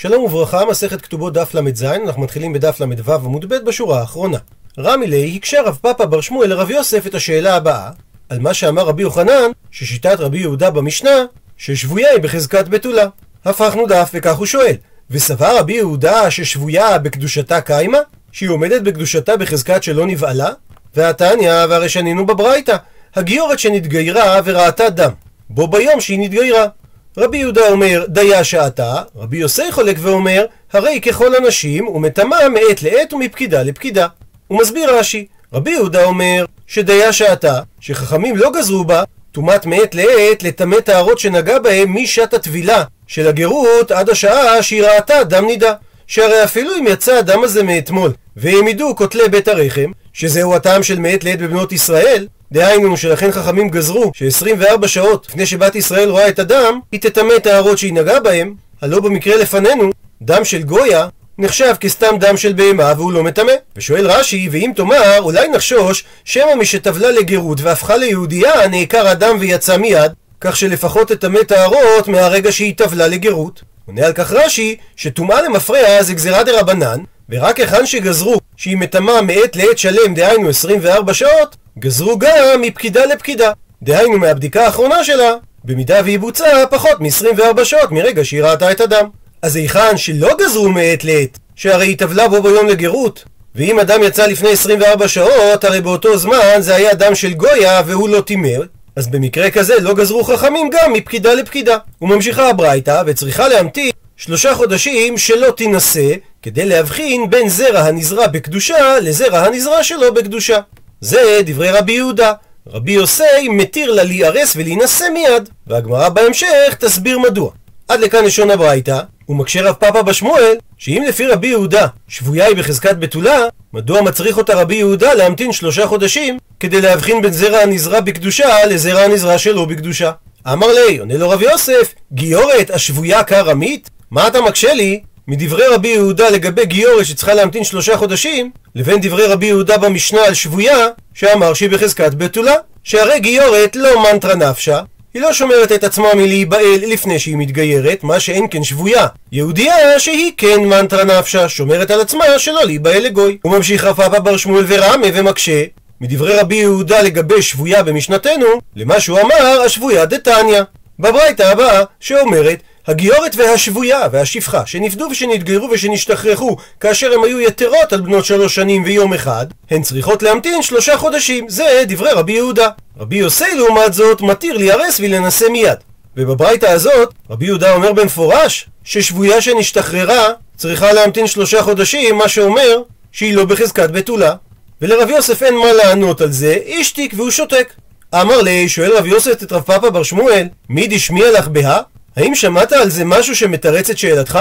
שלום וברכה, מסכת כתובות דף ל"ז, אנחנו מתחילים בדף ל"ו עמוד ב' בשורה האחרונה. רמי ליה הקשה רב פאפא בר שמואל לרב יוסף את השאלה הבאה, על מה שאמר רבי יוחנן, ששיטת רבי יהודה במשנה, ששבויה היא בחזקת בתולה. הפכנו דף וכך הוא שואל, וסבר רבי יהודה ששבויה בקדושתה קיימה? שהיא עומדת בקדושתה בחזקת שלא נבעלה? והתניא, והרי שנינו בברייתא, הגיורת שנתגיירה וראתה דם, בו ביום שהיא נתגיירה. רבי יהודה אומר, דיה שעתה, רבי יוסי חולק ואומר, הרי ככל הנשים, ומטמאה מעת לעת ומפקידה לפקידה. הוא מסביר רש"י, רבי יהודה אומר, שדיה שעתה, שחכמים לא גזרו בה, טומאת מעת לעת לטמא טהרות שנגע בהם משעת הטבילה של הגרות עד השעה שהיא ראתה דם נידה. שהרי אפילו אם יצא הדם הזה מאתמול, והעמידו כותלי בית הרחם, שזהו הטעם של מעת לעת בבנות ישראל, דהיינו שלכן חכמים גזרו ש-24 שעות לפני שבת ישראל רואה את הדם, היא תטמא טהרות שהיא נגעה בהם, הלא במקרה לפנינו, דם של גויה נחשב כסתם דם של בהמה והוא לא מטמא. ושואל רש"י, ואם תאמר, אולי נחשוש שמא משטבלה לגרות והפכה ליהודייה נעקר הדם ויצא מיד, כך שלפחות תטמא טהרות מהרגע שהיא טבלה לגרות. עונה על כך רש"י, שטומאה למפרע זה גזירה דה רבנן, ורק היכן שגזרו שהיא מטמאה מעת לעת שלם, דהיינו 24 שעות, גזרו גם מפקידה לפקידה. דהיינו מהבדיקה האחרונה שלה, במידה והיא בוצעה פחות מ-24 שעות מרגע שהיא ראתה את הדם. אז היכן שלא גזרו מעת לעת, שהרי היא טבלה בו ביום לגרות, ואם אדם יצא לפני 24 שעות, הרי באותו זמן זה היה דם של גויה והוא לא טימר, אז במקרה כזה לא גזרו חכמים גם מפקידה לפקידה. וממשיכה הברייתא, וצריכה להמתין שלושה חודשים שלא תינשא, כדי להבחין בין זרע הנזרע בקדושה לזרע הנזרע שלא בקדושה. זה דברי רבי יהודה. רבי יוסי מתיר לה להיארס ולהינשא מיד, והגמרא בהמשך תסביר מדוע. עד לכאן לשון הברייתא, ומקשה רב פאפא בשמואל, שאם לפי רבי יהודה שבויה היא בחזקת בתולה, מדוע מצריך אותה רבי יהודה להמתין שלושה חודשים כדי להבחין בין זרע הנזרע בקדושה לזרע הנזרע שלא בקדושה? אמר לי, עונה לו רב יוסף, גיורת השבויה כארמית? מה אתה מקשה לי מדברי רבי יהודה לגבי גיורת שצריכה להמתין שלושה חודשים, לבין דברי רבי יהודה במשנה על שבויה, שאמר שהיא בחזקת בתולה. שהרי גיורת לא מנטרה נפשה, היא לא שומרת את עצמה מלהיבעל לפני שהיא מתגיירת, מה שאין כן שבויה. יהודייה שהיא כן מנטרה נפשה, שומרת על עצמה שלא להיבעל לגוי. הוא ממשיך רב פאפא בר שמואל ורמה ומקשה, מדברי רבי יהודה לגבי שבויה במשנתנו, למה שהוא אמר השבויה דתניא. בברייתא הבאה, שאומרת הגיורת והשבויה והשפחה שנפדו ושנתגיירו ושנשתחרחו כאשר הם היו יתרות על בנות שלוש שנים ויום אחד, הן צריכות להמתין שלושה חודשים. זה דברי רבי יהודה. רבי יוסי לעומת זאת מתיר להיהרס ולהינשא מיד. ובברייתא הזאת רבי יהודה אומר במפורש ששבויה שנשתחררה צריכה להמתין שלושה חודשים, מה שאומר שהיא לא בחזקת בתולה. ולרב יוסף אין מה לענות על זה, השתיק והוא שותק. אמר לי, שואל רב יוסף את רב פאפא בר שמואל, מי דשמיע לך בה? האם שמעת על זה משהו שמתרץ את שאלתך?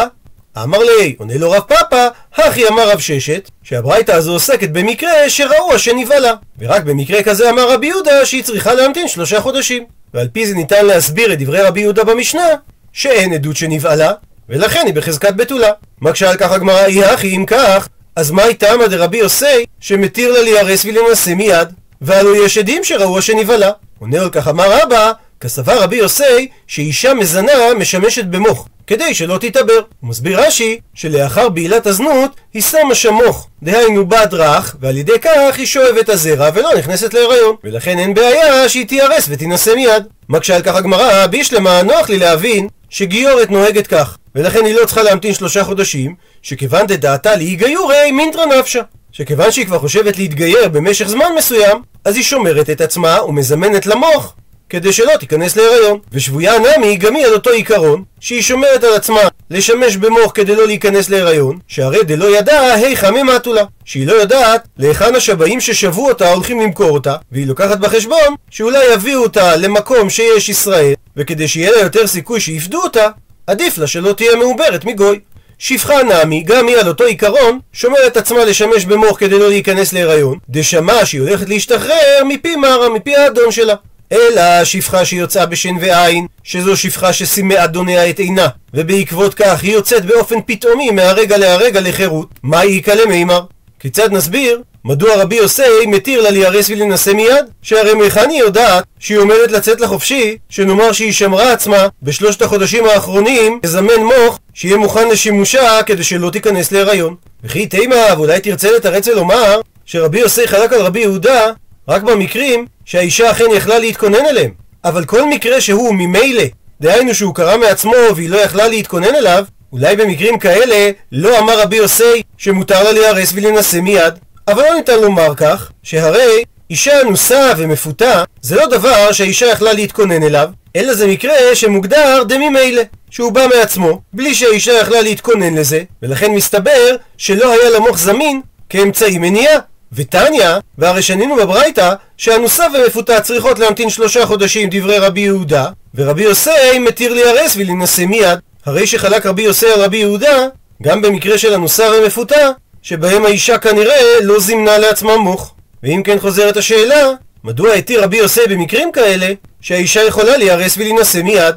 אמר לי, עונה לו רב פאפא, הכי אמר רב ששת, שהברייתא הזו עוסקת במקרה שראו השנבהלה. ורק במקרה כזה אמר רבי יהודה שהיא צריכה להמתין שלושה חודשים. ועל פי זה ניתן להסביר את דברי רבי יהודה במשנה, שאין עדות שנבהלה, ולכן היא בחזקת בתולה. מקשה על כך הגמרא, אי הכי אם כך, אז מה איתמא דרבי יוסי, שמתיר לה להיהרס ולנשא מיד? והלא יש עדים שראו השנבהלה. עונה על כך אמר רבא, כסבר רבי יוסי שאישה מזנה משמשת במוך, כדי שלא תתעבר. הוא מסביר רש"י שלאחר בעילת הזנות היא שמה שם מוך, דהיינו בד רך, ועל ידי כך היא שואבת הזרע ולא נכנסת להיריון, ולכן אין בעיה שהיא תיהרס ותינשא מיד. מקשה על כך הגמרא, בישלמה נוח לי להבין שגיורת נוהגת כך, ולכן היא לא צריכה להמתין שלושה חודשים, שכיוון דדעתה לאי גיורי מינטרה נפשה. שכיוון שהיא כבר חושבת להתגייר במשך זמן מסוים, אז היא שומרת את עצמה ומזמנת למוח כדי שלא תיכנס להיריון. ושבויה נמי גם היא על אותו עיקרון, שהיא שומרת על עצמה לשמש במוח כדי לא להיכנס להיריון, שהרי דלא ידע היכא ממטו לה, שהיא לא יודעת להיכן השבעים ששבו אותה הולכים למכור אותה, והיא לוקחת בחשבון שאולי יביאו אותה למקום שיש ישראל, וכדי שיהיה לה יותר סיכוי שיפדו אותה, עדיף לה שלא תהיה מעוברת מגוי. שפחה נמי, גם היא על אותו עיקרון, שומרת עצמה לשמש במוח כדי לא להיכנס להיריון, דשמע שהיא הולכת להשתחרר מפי מרה, מפי האדון שלה. אלא שפחה שיוצאה בשן ועין, שזו שפחה שסימא אדוניה את עינה, ובעקבות כך היא יוצאת באופן פתאומי מהרגע להרגע לחירות, מה היא יקלה מימר? כיצד נסביר מדוע רבי יוסי מתיר לה להיהרס ולהינשא מיד? שהרי מהיכן היא יודעת שהיא עומדת לצאת לחופשי, שנאמר שהיא שמרה עצמה בשלושת החודשים האחרונים לזמן מוח שיהיה מוכן לשימושה כדי שלא תיכנס להיריון. וכי תימה, ואולי תרצה לתרץ ולומר שרבי יוסי חלק על רבי יהודה רק במקרים שהאישה אכן יכלה להתכונן אליהם. אבל כל מקרה שהוא ממילא, דהיינו שהוא קרה מעצמו והיא לא יכלה להתכונן אליו, אולי במקרים כאלה לא אמר רבי יוסי שמותר לה להיהרס ולהינשא מיד. אבל לא ניתן לומר כך, שהרי אישה אנוסה ומפותה זה לא דבר שהאישה יכלה להתכונן אליו, אלא זה מקרה שמוגדר דממילא, שהוא בא מעצמו, בלי שהאישה יכלה להתכונן לזה, ולכן מסתבר שלא היה למוח זמין כאמצעי מניעה. ותניא, והרי שנינו בברייתא, שאנוסה ומפותה צריכות להמתין שלושה חודשים דברי רבי יהודה, ורבי יוסי מתיר להיהרס ולהינשא מיד. הרי שחלק רבי יוסי על רבי יהודה, גם במקרה של אנוסה ומפותה, שבהם האישה כנראה לא זימנה לעצמה מוך. ואם כן חוזרת השאלה, מדוע התיר רבי יוסי במקרים כאלה, שהאישה יכולה להיהרס ולהינשא מיד?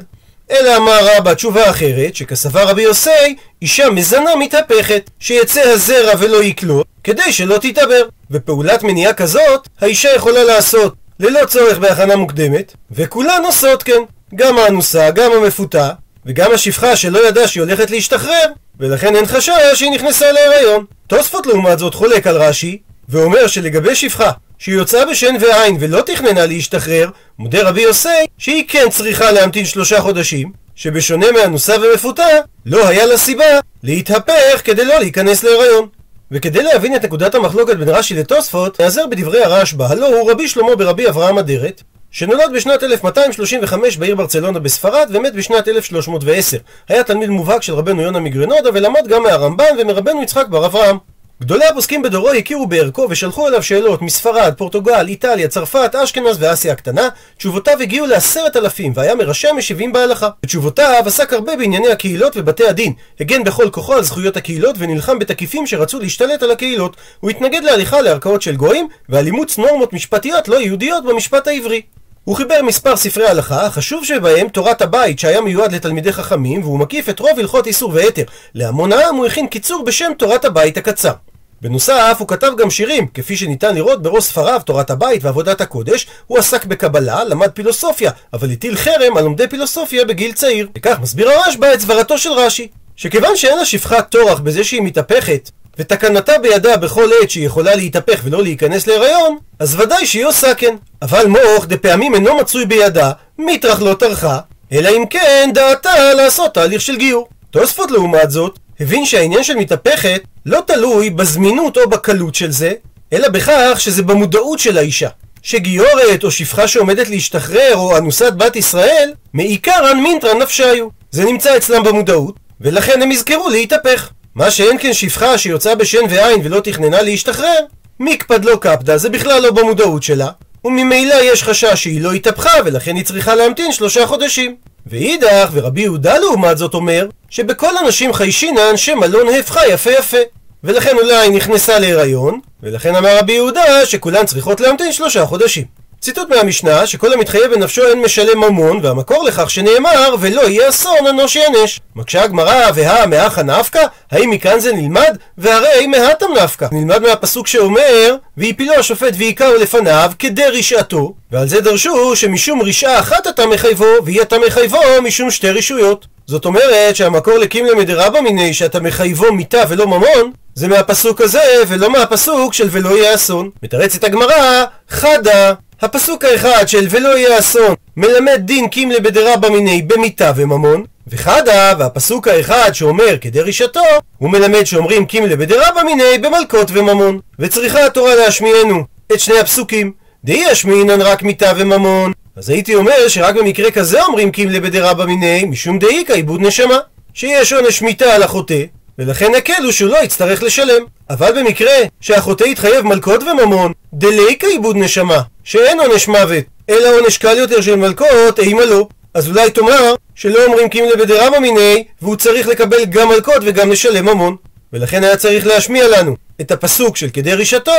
אלא אמר רבא תשובה אחרת, שכסבר רבי יוסי, אישה מזנה מתהפכת, שיצא הזרע ולא יקלוט, כדי שלא תתעבר. ופעולת מניעה כזאת, האישה יכולה לעשות ללא צורך בהכנה מוקדמת, וכולן עושות כן. גם האנוסה, גם המפותה, וגם השפחה שלא ידעה שהיא הולכת להשתחרר, ולכן אין חשש שהיא נכנסה להיריון. תוספות לעומת זאת חולק על רש"י, ואומר שלגבי שפחה שהיא יוצאה בשן ועין ולא תכננה להשתחרר, מודה רבי יוסי שהיא כן צריכה להמתין שלושה חודשים, שבשונה מאנוסה ומפותה, לא היה לה סיבה להתהפך כדי לא להיכנס להיריון. וכדי להבין את נקודת המחלוקת בין רש"י לתוספות, נעזר בדברי הרשב"א, הלא הוא רבי שלמה ברבי אברהם אדרת, שנולד בשנת 1235 בעיר ברצלונה בספרד ומת בשנת 1310. היה תלמיד מובהק של רבנו יונה מגרנודה ולמד גם מהרמב"ן ומרבנו יצחק בר אברהם. גדולי הפוסקים בדורו הכירו בערכו ושלחו אליו שאלות מספרד, פורטוגל, איטליה, צרפת, אשכנז ואסיה הקטנה. תשובותיו הגיעו לעשרת אלפים והיה מראשי המשיבים בהלכה. בתשובותיו עסק הרבה בענייני הקהילות ובתי הדין. הגן בכל כוחו על זכויות הקהילות ונלחם בתקיפים שרצו להשתלט על הקהילות. הוא התנגד להליכה לערכאות של גויים ועל אימוץ נורמות משפטיות לא יהודיות במשפט העברי. הוא חיבר מספר ספרי הלכה, החשוב שבהם תורת הבית שהיה מיועד לתלמידי חכמים והוא מקיף את רוב הלכות איסור והתר. להמון העם הוא הכין קיצור בשם תורת הבית הקצר. בנוסף, הוא כתב גם שירים, כפי שניתן לראות בראש ספריו, תורת הבית ועבודת הקודש, הוא עסק בקבלה, למד פילוסופיה, אבל הטיל חרם על לומדי פילוסופיה בגיל צעיר. וכך מסביר הרשב"א את סברתו של רש"י, שכיוון שאין לה שפחת טורח בזה שהיא מתהפכת, ותקנתה בידה בכל עת שהיא יכולה להתהפך ולא להיכנס להיריון, אז ודאי שהיא עושה כן. אבל מוח דפעמים אינו מצוי בידה, מטרח לא טרחה, אלא אם כן דעתה לעשות תהליך של גיור. תוספות לעומת זאת, הבין שהעניין של מתהפכת לא תלוי בזמינות או בקלות של זה, אלא בכך שזה במודעות של האישה. שגיורת או שפחה שעומדת להשתחרר או אנוסת בת ישראל, מעיקרן מינטרן נפשיו. זה נמצא אצלם במודעות, ולכן הם יזכרו להתהפך. מה שאין כן שפחה שיוצאה בשן ועין ולא תכננה להשתחרר, מקפד לא קפדה, זה בכלל לא במודעות שלה, וממילא יש חשש שהיא לא התהפכה ולכן היא צריכה להמתין שלושה חודשים. ואידך, ורבי יהודה לעומת זאת אומר, שבכל הנשים חיישינן שמלון הפכה יפה יפה. ולכן אולי נכנסה להיריון, ולכן אמר רבי יהודה שכולן צריכות להמתין שלושה חודשים. ציטוט מהמשנה, שכל המתחייב בנפשו אין משלם ממון, והמקור לכך שנאמר, ולא יהיה אסון אנוש ינש. מקשה הגמרא, והא מאחה נפקא? האם מכאן זה נלמד? והרי מהתם נפקא. נלמד מהפסוק שאומר, ויפילו השופט ויכהו לפניו כדי רשעתו, ועל זה דרשו שמשום רשעה אחת אתה מחייבו, והיא אתה מחייבו משום שתי רשויות. זאת אומרת שהמקור לקימלה מדרבא מיני שאתה מחייבו מיתה ולא ממון, זה מהפסוק הזה ולא מהפסוק של ולא יהיה אסון. מתרצת הגמרא, חדה. הפסוק האחד של ולא יהיה אסון מלמד דין קימלה בדרבא מיני במיתה וממון וחדה והפסוק האחד שאומר כדרישתו הוא מלמד שאומרים קימלה בדרבא מיני במלכות וממון וצריכה התורה להשמיענו את שני הפסוקים דהי ישמינן רק מיתה וממון אז הייתי אומר שרק במקרה כזה אומרים קימלה בדרבא מיני משום דאיכא עיבוד נשמה שיש עונש מיתה על החוטא ולכן הקלו שהוא לא יצטרך לשלם. אבל במקרה שהחוטא יתחייב מלכות וממון, דליקה עיבוד נשמה, שאין עונש מוות, אלא עונש קל יותר של מלכות, אימה לא. אז אולי תאמר שלא אומרים קימלה בדרבא מיני, והוא צריך לקבל גם מלכות וגם לשלם ממון. ולכן היה צריך להשמיע לנו את הפסוק של כדי רישתו,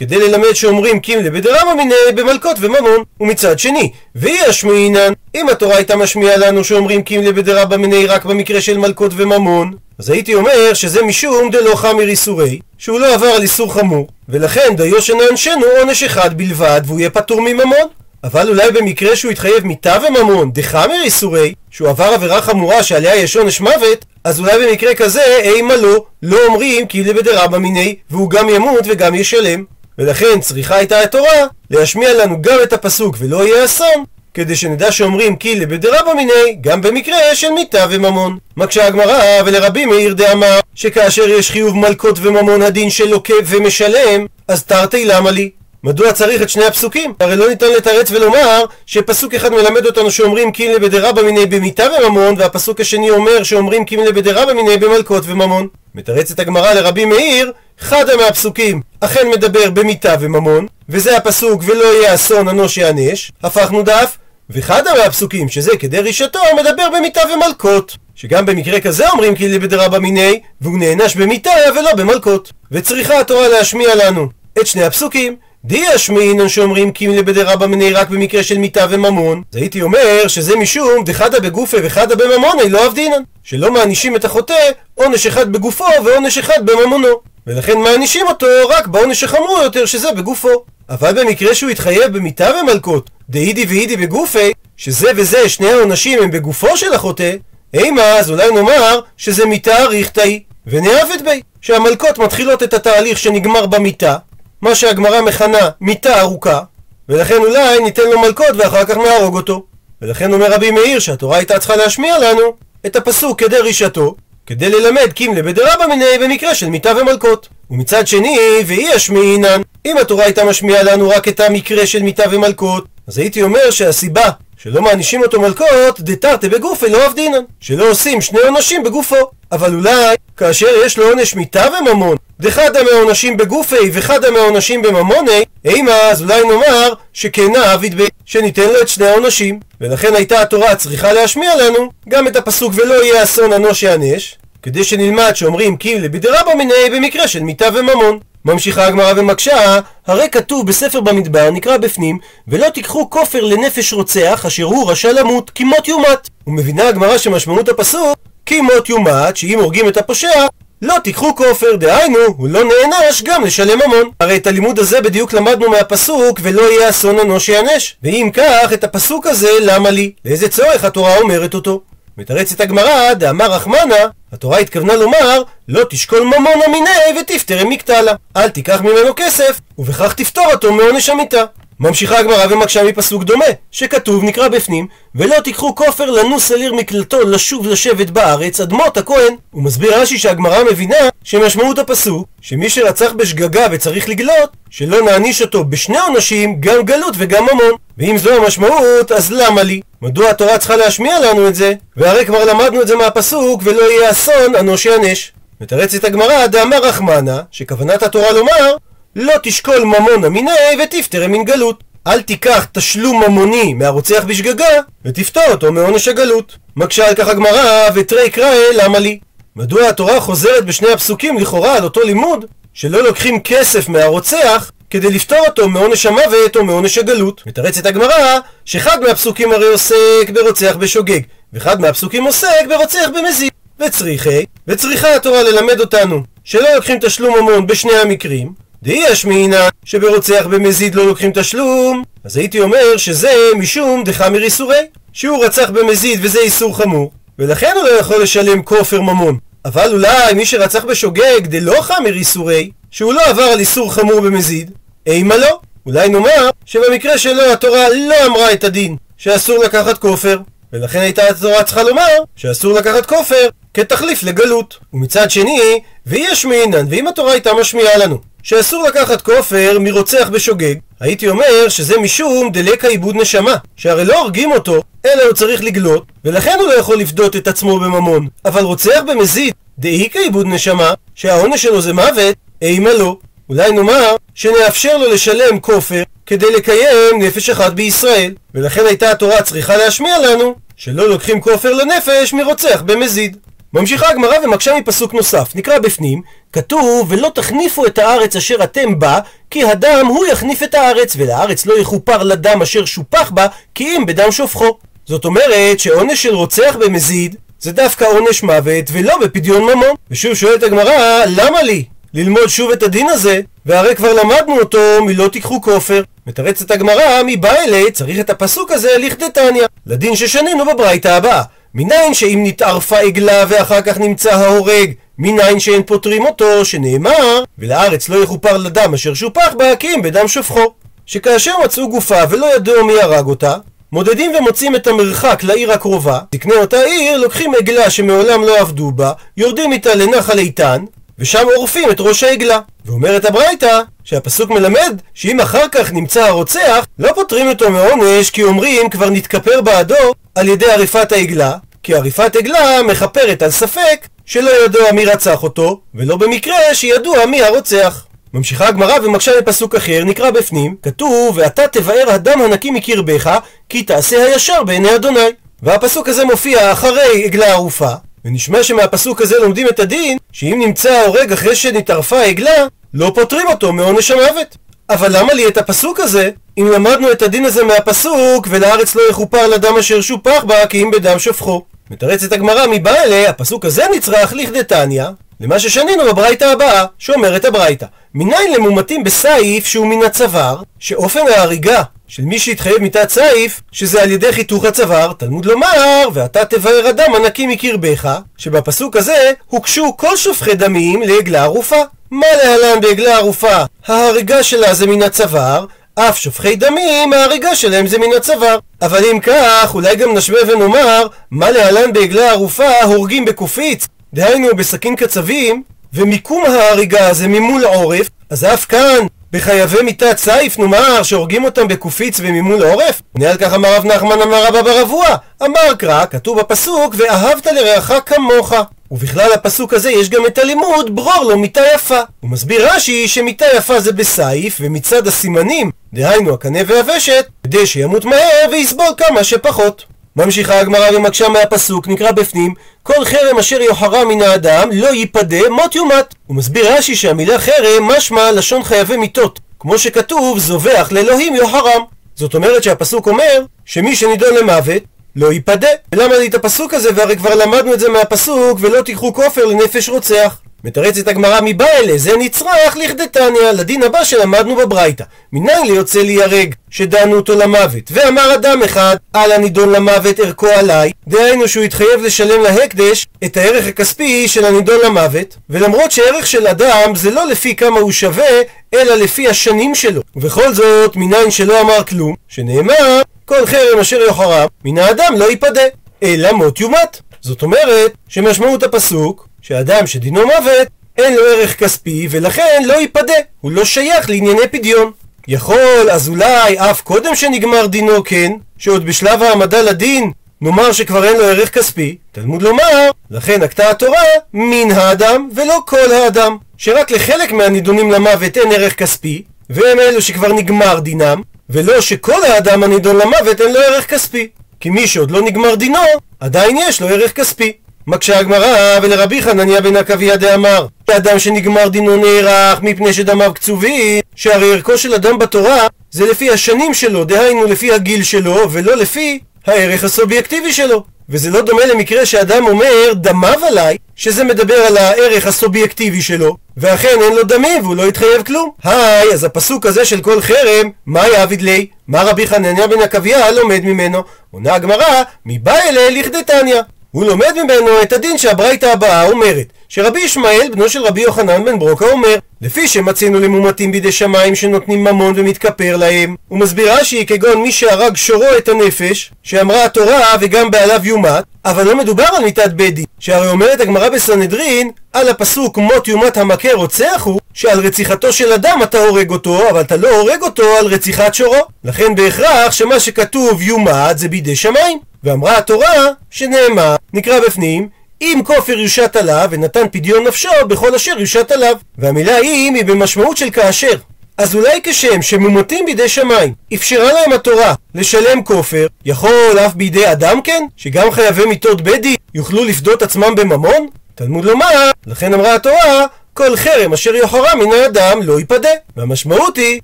כדי ללמד שאומרים קימלה בדרמה מיני במלקות וממון. ומצד שני, והיא השמיעינן, אם התורה הייתה משמיעה לנו שאומרים קימלה בדרבה מיני רק במקרה של מלקות וממון, אז הייתי אומר שזה משום דלא חמיר איסורי, שהוא לא עבר על איסור חמור, ולכן דיו שנענשנו עונש אחד בלבד והוא יהיה פטור מממון. אבל אולי במקרה שהוא התחייב מיתה וממון דחמיר איסורי, שהוא עבר עבירה חמורה שעליה יש עונש מוות, אז אולי במקרה כזה, אימה לא, לא אומרים כי לבדרבא מיני, והוא גם ימות וגם ישלם. ולכן צריכה הייתה התורה להשמיע לנו גם את הפסוק ולא יהיה אסון, כדי שנדע שאומרים כי לבדרבא מיני, גם במקרה של מיתה וממון. מקשה הגמרא, ולרבי מאיר דאמר, שכאשר יש חיוב מלקות וממון הדין של לוקה ומשלם, אז תרתי למה לי? מדוע צריך את שני הפסוקים? הרי לא ניתן לתרץ ולומר שפסוק אחד מלמד אותנו שאומרים קימלה בדרבא מיני במיתה וממון והפסוק השני אומר שאומרים קימלה בדרבא מיני במלקות וממון. מתרצת הגמרא לרבי מאיר חדה מהפסוקים אכן מדבר במיתה וממון וזה הפסוק ולא יהיה אסון אנוש יענש הפכנו דף וחדה מהפסוקים שזה כדי רישתו מדבר במיתה ומלקות שגם במקרה כזה אומרים קימלה בדרבא מיני והוא נענש במיתה ולא במלקות וצריכה התורה להשמיע לנו את שני הפסוקים די אשמינן שאומרים קימלה בדרבא מיני רק במקרה של מיתה וממון? אז הייתי אומר שזה משום דחדה בגופה וחדה בממוני לא אבדינן. שלא מענישים את החוטא עונש אחד בגופו ועונש אחד בממונו. ולכן מענישים אותו רק בעונש החמור יותר שזה בגופו. אבל במקרה שהוא התחייב במיתה ומלקות דהידי והידי בגופי שזה וזה שני העונשים הם בגופו של החוטא אימה אז אולי נאמר שזה מיתה אריכתאי ונאהבת בי שהמלקות מתחילות את התהליך שנגמר במיתה מה שהגמרא מכנה מיתה ארוכה, ולכן אולי ניתן לו מלקות ואחר כך נהרוג אותו. ולכן אומר רבי מאיר שהתורה הייתה צריכה להשמיע לנו את הפסוק כדי רישתו, כדי ללמד קימלה בדרבא מיני במקרה של מיתה ומלקות. ומצד שני, ואי ישמיעינן, אם התורה הייתה משמיעה לנו רק את המקרה של מיתה ומלקות, אז הייתי אומר שהסיבה שלא מענישים אותו מלקות, דתרתי בגופי לא עבדינן, שלא עושים שני עונשים בגופו. אבל אולי, כאשר יש לו עונש מיתה וממון, דחדה מהעונשים בגופי וחדה מהעונשים בממוני, אימה אז אולי נאמר שכנה אביד בי, שניתן לו את שני העונשים. ולכן הייתה התורה צריכה להשמיע לנו גם את הפסוק ולא יהיה אסון אנוש יענש, כדי שנלמד שאומרים קימלה בדרבא מיני במקרה של מיתה וממון. ממשיכה הגמרא ומקשה, הרי כתוב בספר במדבר, נקרא בפנים, ולא תיקחו כופר לנפש רוצח, אשר הוא רשע למות, כי מות יומת. ומבינה הגמרא שמשמעות הפסוק, כי מות יומת, שאם הורגים את הפושע, לא תיקחו כופר, דהיינו, הוא לא נענש גם לשלם ממון. הרי את הלימוד הזה בדיוק למדנו מהפסוק, ולא יהיה אסון אנוש יענש. ואם כך, את הפסוק הזה, למה לי? לאיזה צורך התורה אומרת אותו? מתרצת הגמרא, דאמר רחמנה, התורה התכוונה לומר, לא תשקול ממון המיניה ותפטר מקטלה. אל תיקח ממנו כסף, ובכך תפטור אותו מעונש המיתה. ממשיכה הגמרא ומקשה מפסוק דומה, שכתוב נקרא בפנים, ולא תיקחו כופר לנוס על עיר מקלטו לשוב לשבת בארץ עד מות הכהן. הוא מסביר רש"י שהגמרא מבינה שמשמעות הפסוק, שמי שרצח בשגגה וצריך לגלות, שלא נעניש אותו בשני עונשים, גם גלות וגם ממון. ואם זו המשמעות, אז למה לי? מדוע התורה צריכה להשמיע לנו את זה? והרי כבר למדנו את זה מהפסוק, ולא יהיה אסון אנוש יענש. מתרצת הגמרא, דאמר רחמנה, שכוונת התורה לומר, לא תשקול ממון המיניה ותפטר מן גלות. אל תיקח תשלום ממוני מהרוצח בשגגה ותפטור אותו מעונש הגלות. מקשה על כך הגמרא ותרי קראי למה לי? מדוע התורה חוזרת בשני הפסוקים לכאורה על אותו לימוד שלא לוקחים כסף מהרוצח כדי לפטור אותו מעונש המוות או מעונש הגלות. מתרצת הגמרא שאחד מהפסוקים הרי עוסק ברוצח בשוגג ואחד מהפסוקים עוסק ברוצח במזיד. וצריכי, וצריכה התורה ללמד אותנו שלא לוקחים תשלום ממון בשני המקרים דאי אשמינא שברוצח במזיד לא לוקחים תשלום. אז הייתי אומר שזה משום דחמיר איסורי שהוא רצח במזיד וזה איסור חמור. ולכן הוא לא יכול לשלם כופר ממון. אבל אולי מי שרצח בשוגג דלא חמיר איסורי שהוא לא עבר על איסור חמור במזיד אימה לא? אולי נאמר שבמקרה שלו התורה לא אמרה את הדין שאסור לקחת כופר. ולכן הייתה התורה צריכה לומר שאסור לקחת כופר כתחליף לגלות. ומצד שני, ויש מינן, ואם התורה הייתה משמיעה לנו שאסור לקחת כופר מרוצח בשוגג, הייתי אומר שזה משום דלקה עיבוד נשמה, שהרי לא הורגים אותו, אלא הוא צריך לגלות, ולכן הוא לא יכול לפדות את עצמו בממון. אבל רוצח במזיד, דאיכא עיבוד נשמה, שהעונש שלו זה מוות, אימה לא. אולי נאמר שנאפשר לו לשלם כופר כדי לקיים נפש אחת בישראל, ולכן הייתה התורה צריכה להשמיע לנו שלא לוקחים כופר לנפש מרוצח במזיד. ממשיכה הגמרא ומקשה מפסוק נוסף, נקרא בפנים, כתוב ולא תחניפו את הארץ אשר אתם בה, כי הדם הוא יחניף את הארץ, ולארץ לא יכופר לדם אשר שופח בה, כי אם בדם שופכו. זאת אומרת שעונש של רוצח במזיד זה דווקא עונש מוות ולא בפדיון ממון. ושוב שואלת הגמרא, למה לי ללמוד שוב את הדין הזה? והרי כבר למדנו אותו מלא תיקחו כופר. מתרצת הגמרא, מבא צריך את הפסוק הזה לכדתניא, לדין ששנינו בברייתא הבאה. מניין שאם נתערפה עגלה ואחר כך נמצא ההורג, מניין שאין פותרים אותו, שנאמר, ולארץ לא יכופר לדם אשר שופח בה, כי אם בדם שופכו. שכאשר מצאו גופה ולא ידעו מי הרג אותה, מודדים ומוצאים את המרחק לעיר הקרובה, זקני אותה עיר לוקחים עגלה שמעולם לא עבדו בה, יורדים איתה לנחל איתן, ושם עורפים את ראש העגלה. ואומרת הברייתא שהפסוק מלמד שאם אחר כך נמצא הרוצח, לא פותרים אותו מעונש כי אומרים כבר נתכפר בעדו על ידי עריפת העגלה, כי עריפת עגלה מכפרת על ספק שלא ידוע מי רצח אותו, ולא במקרה שידוע מי הרוצח. ממשיכה הגמרא ומקשה בפסוק אחר, נקרא בפנים, כתוב, ואתה תבאר הדם הנקי מקרבך, כי תעשה הישר בעיני אדוני. והפסוק הזה מופיע אחרי עגלה ערופה, ונשמע שמהפסוק הזה לומדים את הדין, שאם נמצא ההורג אחרי שנטרפה העגלה, לא פותרים אותו מעונש המוות. אבל למה לי את הפסוק הזה, אם למדנו את הדין הזה מהפסוק, ולארץ לא יכופר לדם אשר שופח בה, כי אם בדם שופכו. מתרצת הגמרא מבא אלה, הפסוק הזה נצרך לכדתניא, למה ששנינו בברייתא הבאה, שאומרת הברייתא. מניין למומתים בסייף שהוא מן הצוואר, שאופן ההריגה של מי שהתחייב מיתת סייף, שזה על ידי חיתוך הצוואר, תלמוד לומר, ואתה תבאר אדם הנקי מקרבך, שבפסוק הזה הוקשו כל שופכי דמים לעגלה ערופה. מה להלן בעגלה ערופה? ההריגה שלה זה מן הצוואר, אף שופכי דמים, ההריגה שלהם זה מן הצוואר. אבל אם כך, אולי גם נשווה ונאמר, מה להלן בעגלה ערופה הורגים בקופיץ? דהיינו בסכין קצבים, ומיקום ההריגה זה ממול עורף, אז אף כאן בחייבי מיתת סייף נאמר שהורגים אותם בקופיץ וממול העורף? עונה על כך אמר רב נחמן אמר רבא ברבוע אמר קרא, כתוב בפסוק ואהבת לרעך כמוך ובכלל הפסוק הזה יש גם את הלימוד ברור לו מיתה יפה הוא מסביר רש"י שמיתה יפה זה בסייף ומצד הסימנים דהיינו הקנה והוושט כדי שימות מהר ויסבול כמה שפחות ממשיכה הגמרא ומקשה מהפסוק, נקרא בפנים, כל חרם אשר יוחרם מן האדם לא ייפדה מות יומת. הוא מסביר רש"י שהמילה חרם משמע לשון חייבי מיתות, כמו שכתוב זובח לאלוהים יוחרם. זאת אומרת שהפסוק אומר שמי שנידון למוות לא ייפדה. ולמה לי את הפסוק הזה? והרי כבר למדנו את זה מהפסוק ולא תיקחו כופר לנפש רוצח. מתרצת הגמרא מבא אלה, זה נצרך לכדתניא, לדין הבא שלמדנו בברייתא. מניין ליוצא להיהרג, שדנו אותו למוות, ואמר אדם אחד, על הנידון למוות ערכו עליי, דהיינו שהוא התחייב לשלם להקדש את הערך הכספי של הנידון למוות, ולמרות שערך של אדם זה לא לפי כמה הוא שווה, אלא לפי השנים שלו. ובכל זאת, מניין שלא אמר כלום, שנאמר, כל חרם אשר יוחרם, מן האדם לא ייפדה, אלא מות יומת. זאת אומרת, שמשמעות הפסוק, שאדם שדינו מוות, אין לו ערך כספי, ולכן לא ייפדה, הוא לא שייך לענייני פדיון. יכול, אז אולי אף קודם שנגמר דינו כן, שעוד בשלב העמדה לדין נאמר שכבר אין לו ערך כספי, תלמוד לומר, לכן נקטה התורה מן האדם ולא כל האדם, שרק לחלק מהנידונים למוות אין ערך כספי, והם אלו שכבר נגמר דינם, ולא שכל האדם הנידון למוות אין לו ערך כספי. כי מי שעוד לא נגמר דינו, עדיין יש לו ערך כספי. מקשה הגמרא, ולרבי חנניה בן עקביה דאמר, שאדם שנגמר דינו נערך מפני שדמיו קצובים, שהרי ערכו של אדם בתורה זה לפי השנים שלו, דהיינו לפי הגיל שלו, ולא לפי הערך הסובייקטיבי שלו. וזה לא דומה למקרה שאדם אומר דמיו עליי, שזה מדבר על הערך הסובייקטיבי שלו, ואכן אין לו דמים והוא לא התחייב כלום. היי, אז הפסוק הזה של כל חרם, מה יעביד לי? מה רבי חנניה בן עקביה לומד ממנו? עונה הגמרא, מבא אלה לכדתניא. הוא לומד ממנו את הדין שהברייתא הבאה אומרת שרבי ישמעאל בנו של רבי יוחנן בן ברוקה אומר לפי שמצינו למומתים בידי שמיים שנותנים ממון ומתכפר להם. הוא מסביר רש"י כגון מי שהרג שורו את הנפש שאמרה התורה וגם בעליו יומת. אבל לא מדובר על מיתת בית דין שהרי אומרת הגמרא בסנהדרין על הפסוק מות יומת המכה רוצח הוא שעל רציחתו של אדם אתה הורג אותו אבל אתה לא הורג אותו על רציחת שורו. לכן בהכרח שמה שכתוב יומת זה בידי שמיים. ואמרה התורה שנאמר, נקרא בפנים, אם כופר יושת עליו ונתן פדיון נפשו בכל אשר יושת עליו. והמילה אם היא במשמעות של כאשר. אז אולי כשם שמומתים בידי שמיים, אפשרה להם התורה לשלם כופר, יכול אף בידי אדם כן? שגם חייבי מיתות בדי יוכלו לפדות עצמם בממון? תלמוד לומר, לכן אמרה התורה, כל חרם אשר יחורה מן האדם לא ייפדה. והמשמעות היא,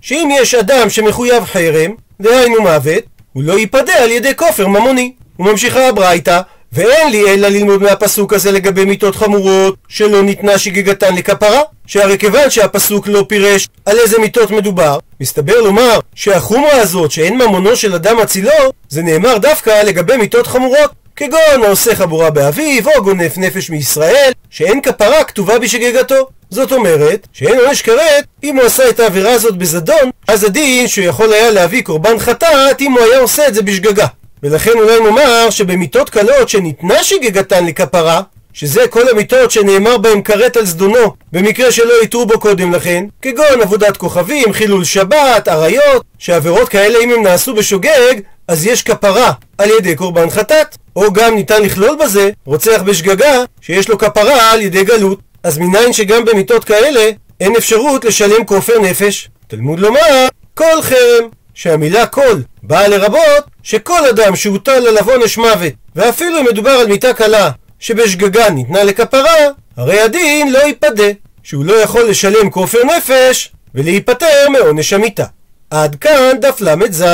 שאם יש אדם שמחויב חרם, דהיינו מוות, הוא לא ייפדה על ידי כופר ממוני. וממשיכה הברייתא, ואין לי אלא ללמוד מהפסוק הזה לגבי מיתות חמורות שלא ניתנה שגיגתן לכפרה שהרי כיוון שהפסוק לא פירש על איזה מיתות מדובר מסתבר לומר שהחומרה הזאת שאין ממונו של אדם אצילו זה נאמר דווקא לגבי מיתות חמורות כגון העושה חבורה באביו או גונף נפש מישראל שאין כפרה כתובה בשגגתו זאת אומרת שאין עונש כרת אם הוא עשה את העבירה הזאת בזדון אז הדין שהוא יכול היה להביא קורבן חטאת אם הוא היה עושה את זה בשגגה ולכן אולי נאמר שבמיתות קלות שניתנה שגגתן לכפרה, שזה כל המיתות שנאמר בהם כרת על זדונו, במקרה שלא יטעו בו קודם לכן, כגון עבודת כוכבים, חילול שבת, עריות, שעבירות כאלה אם הם נעשו בשוגג, אז יש כפרה על ידי קורבן חטאת. או גם ניתן לכלול בזה רוצח בשגגה, שיש לו כפרה על ידי גלות. אז מניין שגם במיתות כאלה אין אפשרות לשלם כופר נפש. תלמוד לומר, כל חרם שהמילה כל באה לרבות שכל אדם שהוטל עליו עונש מוות, ואפילו אם מדובר על מיתה קלה שבשגגה ניתנה לכפרה, הרי הדין לא ייפדה, שהוא לא יכול לשלם כופר נפש ולהיפטר מעונש המיתה. עד כאן דף ל"ז.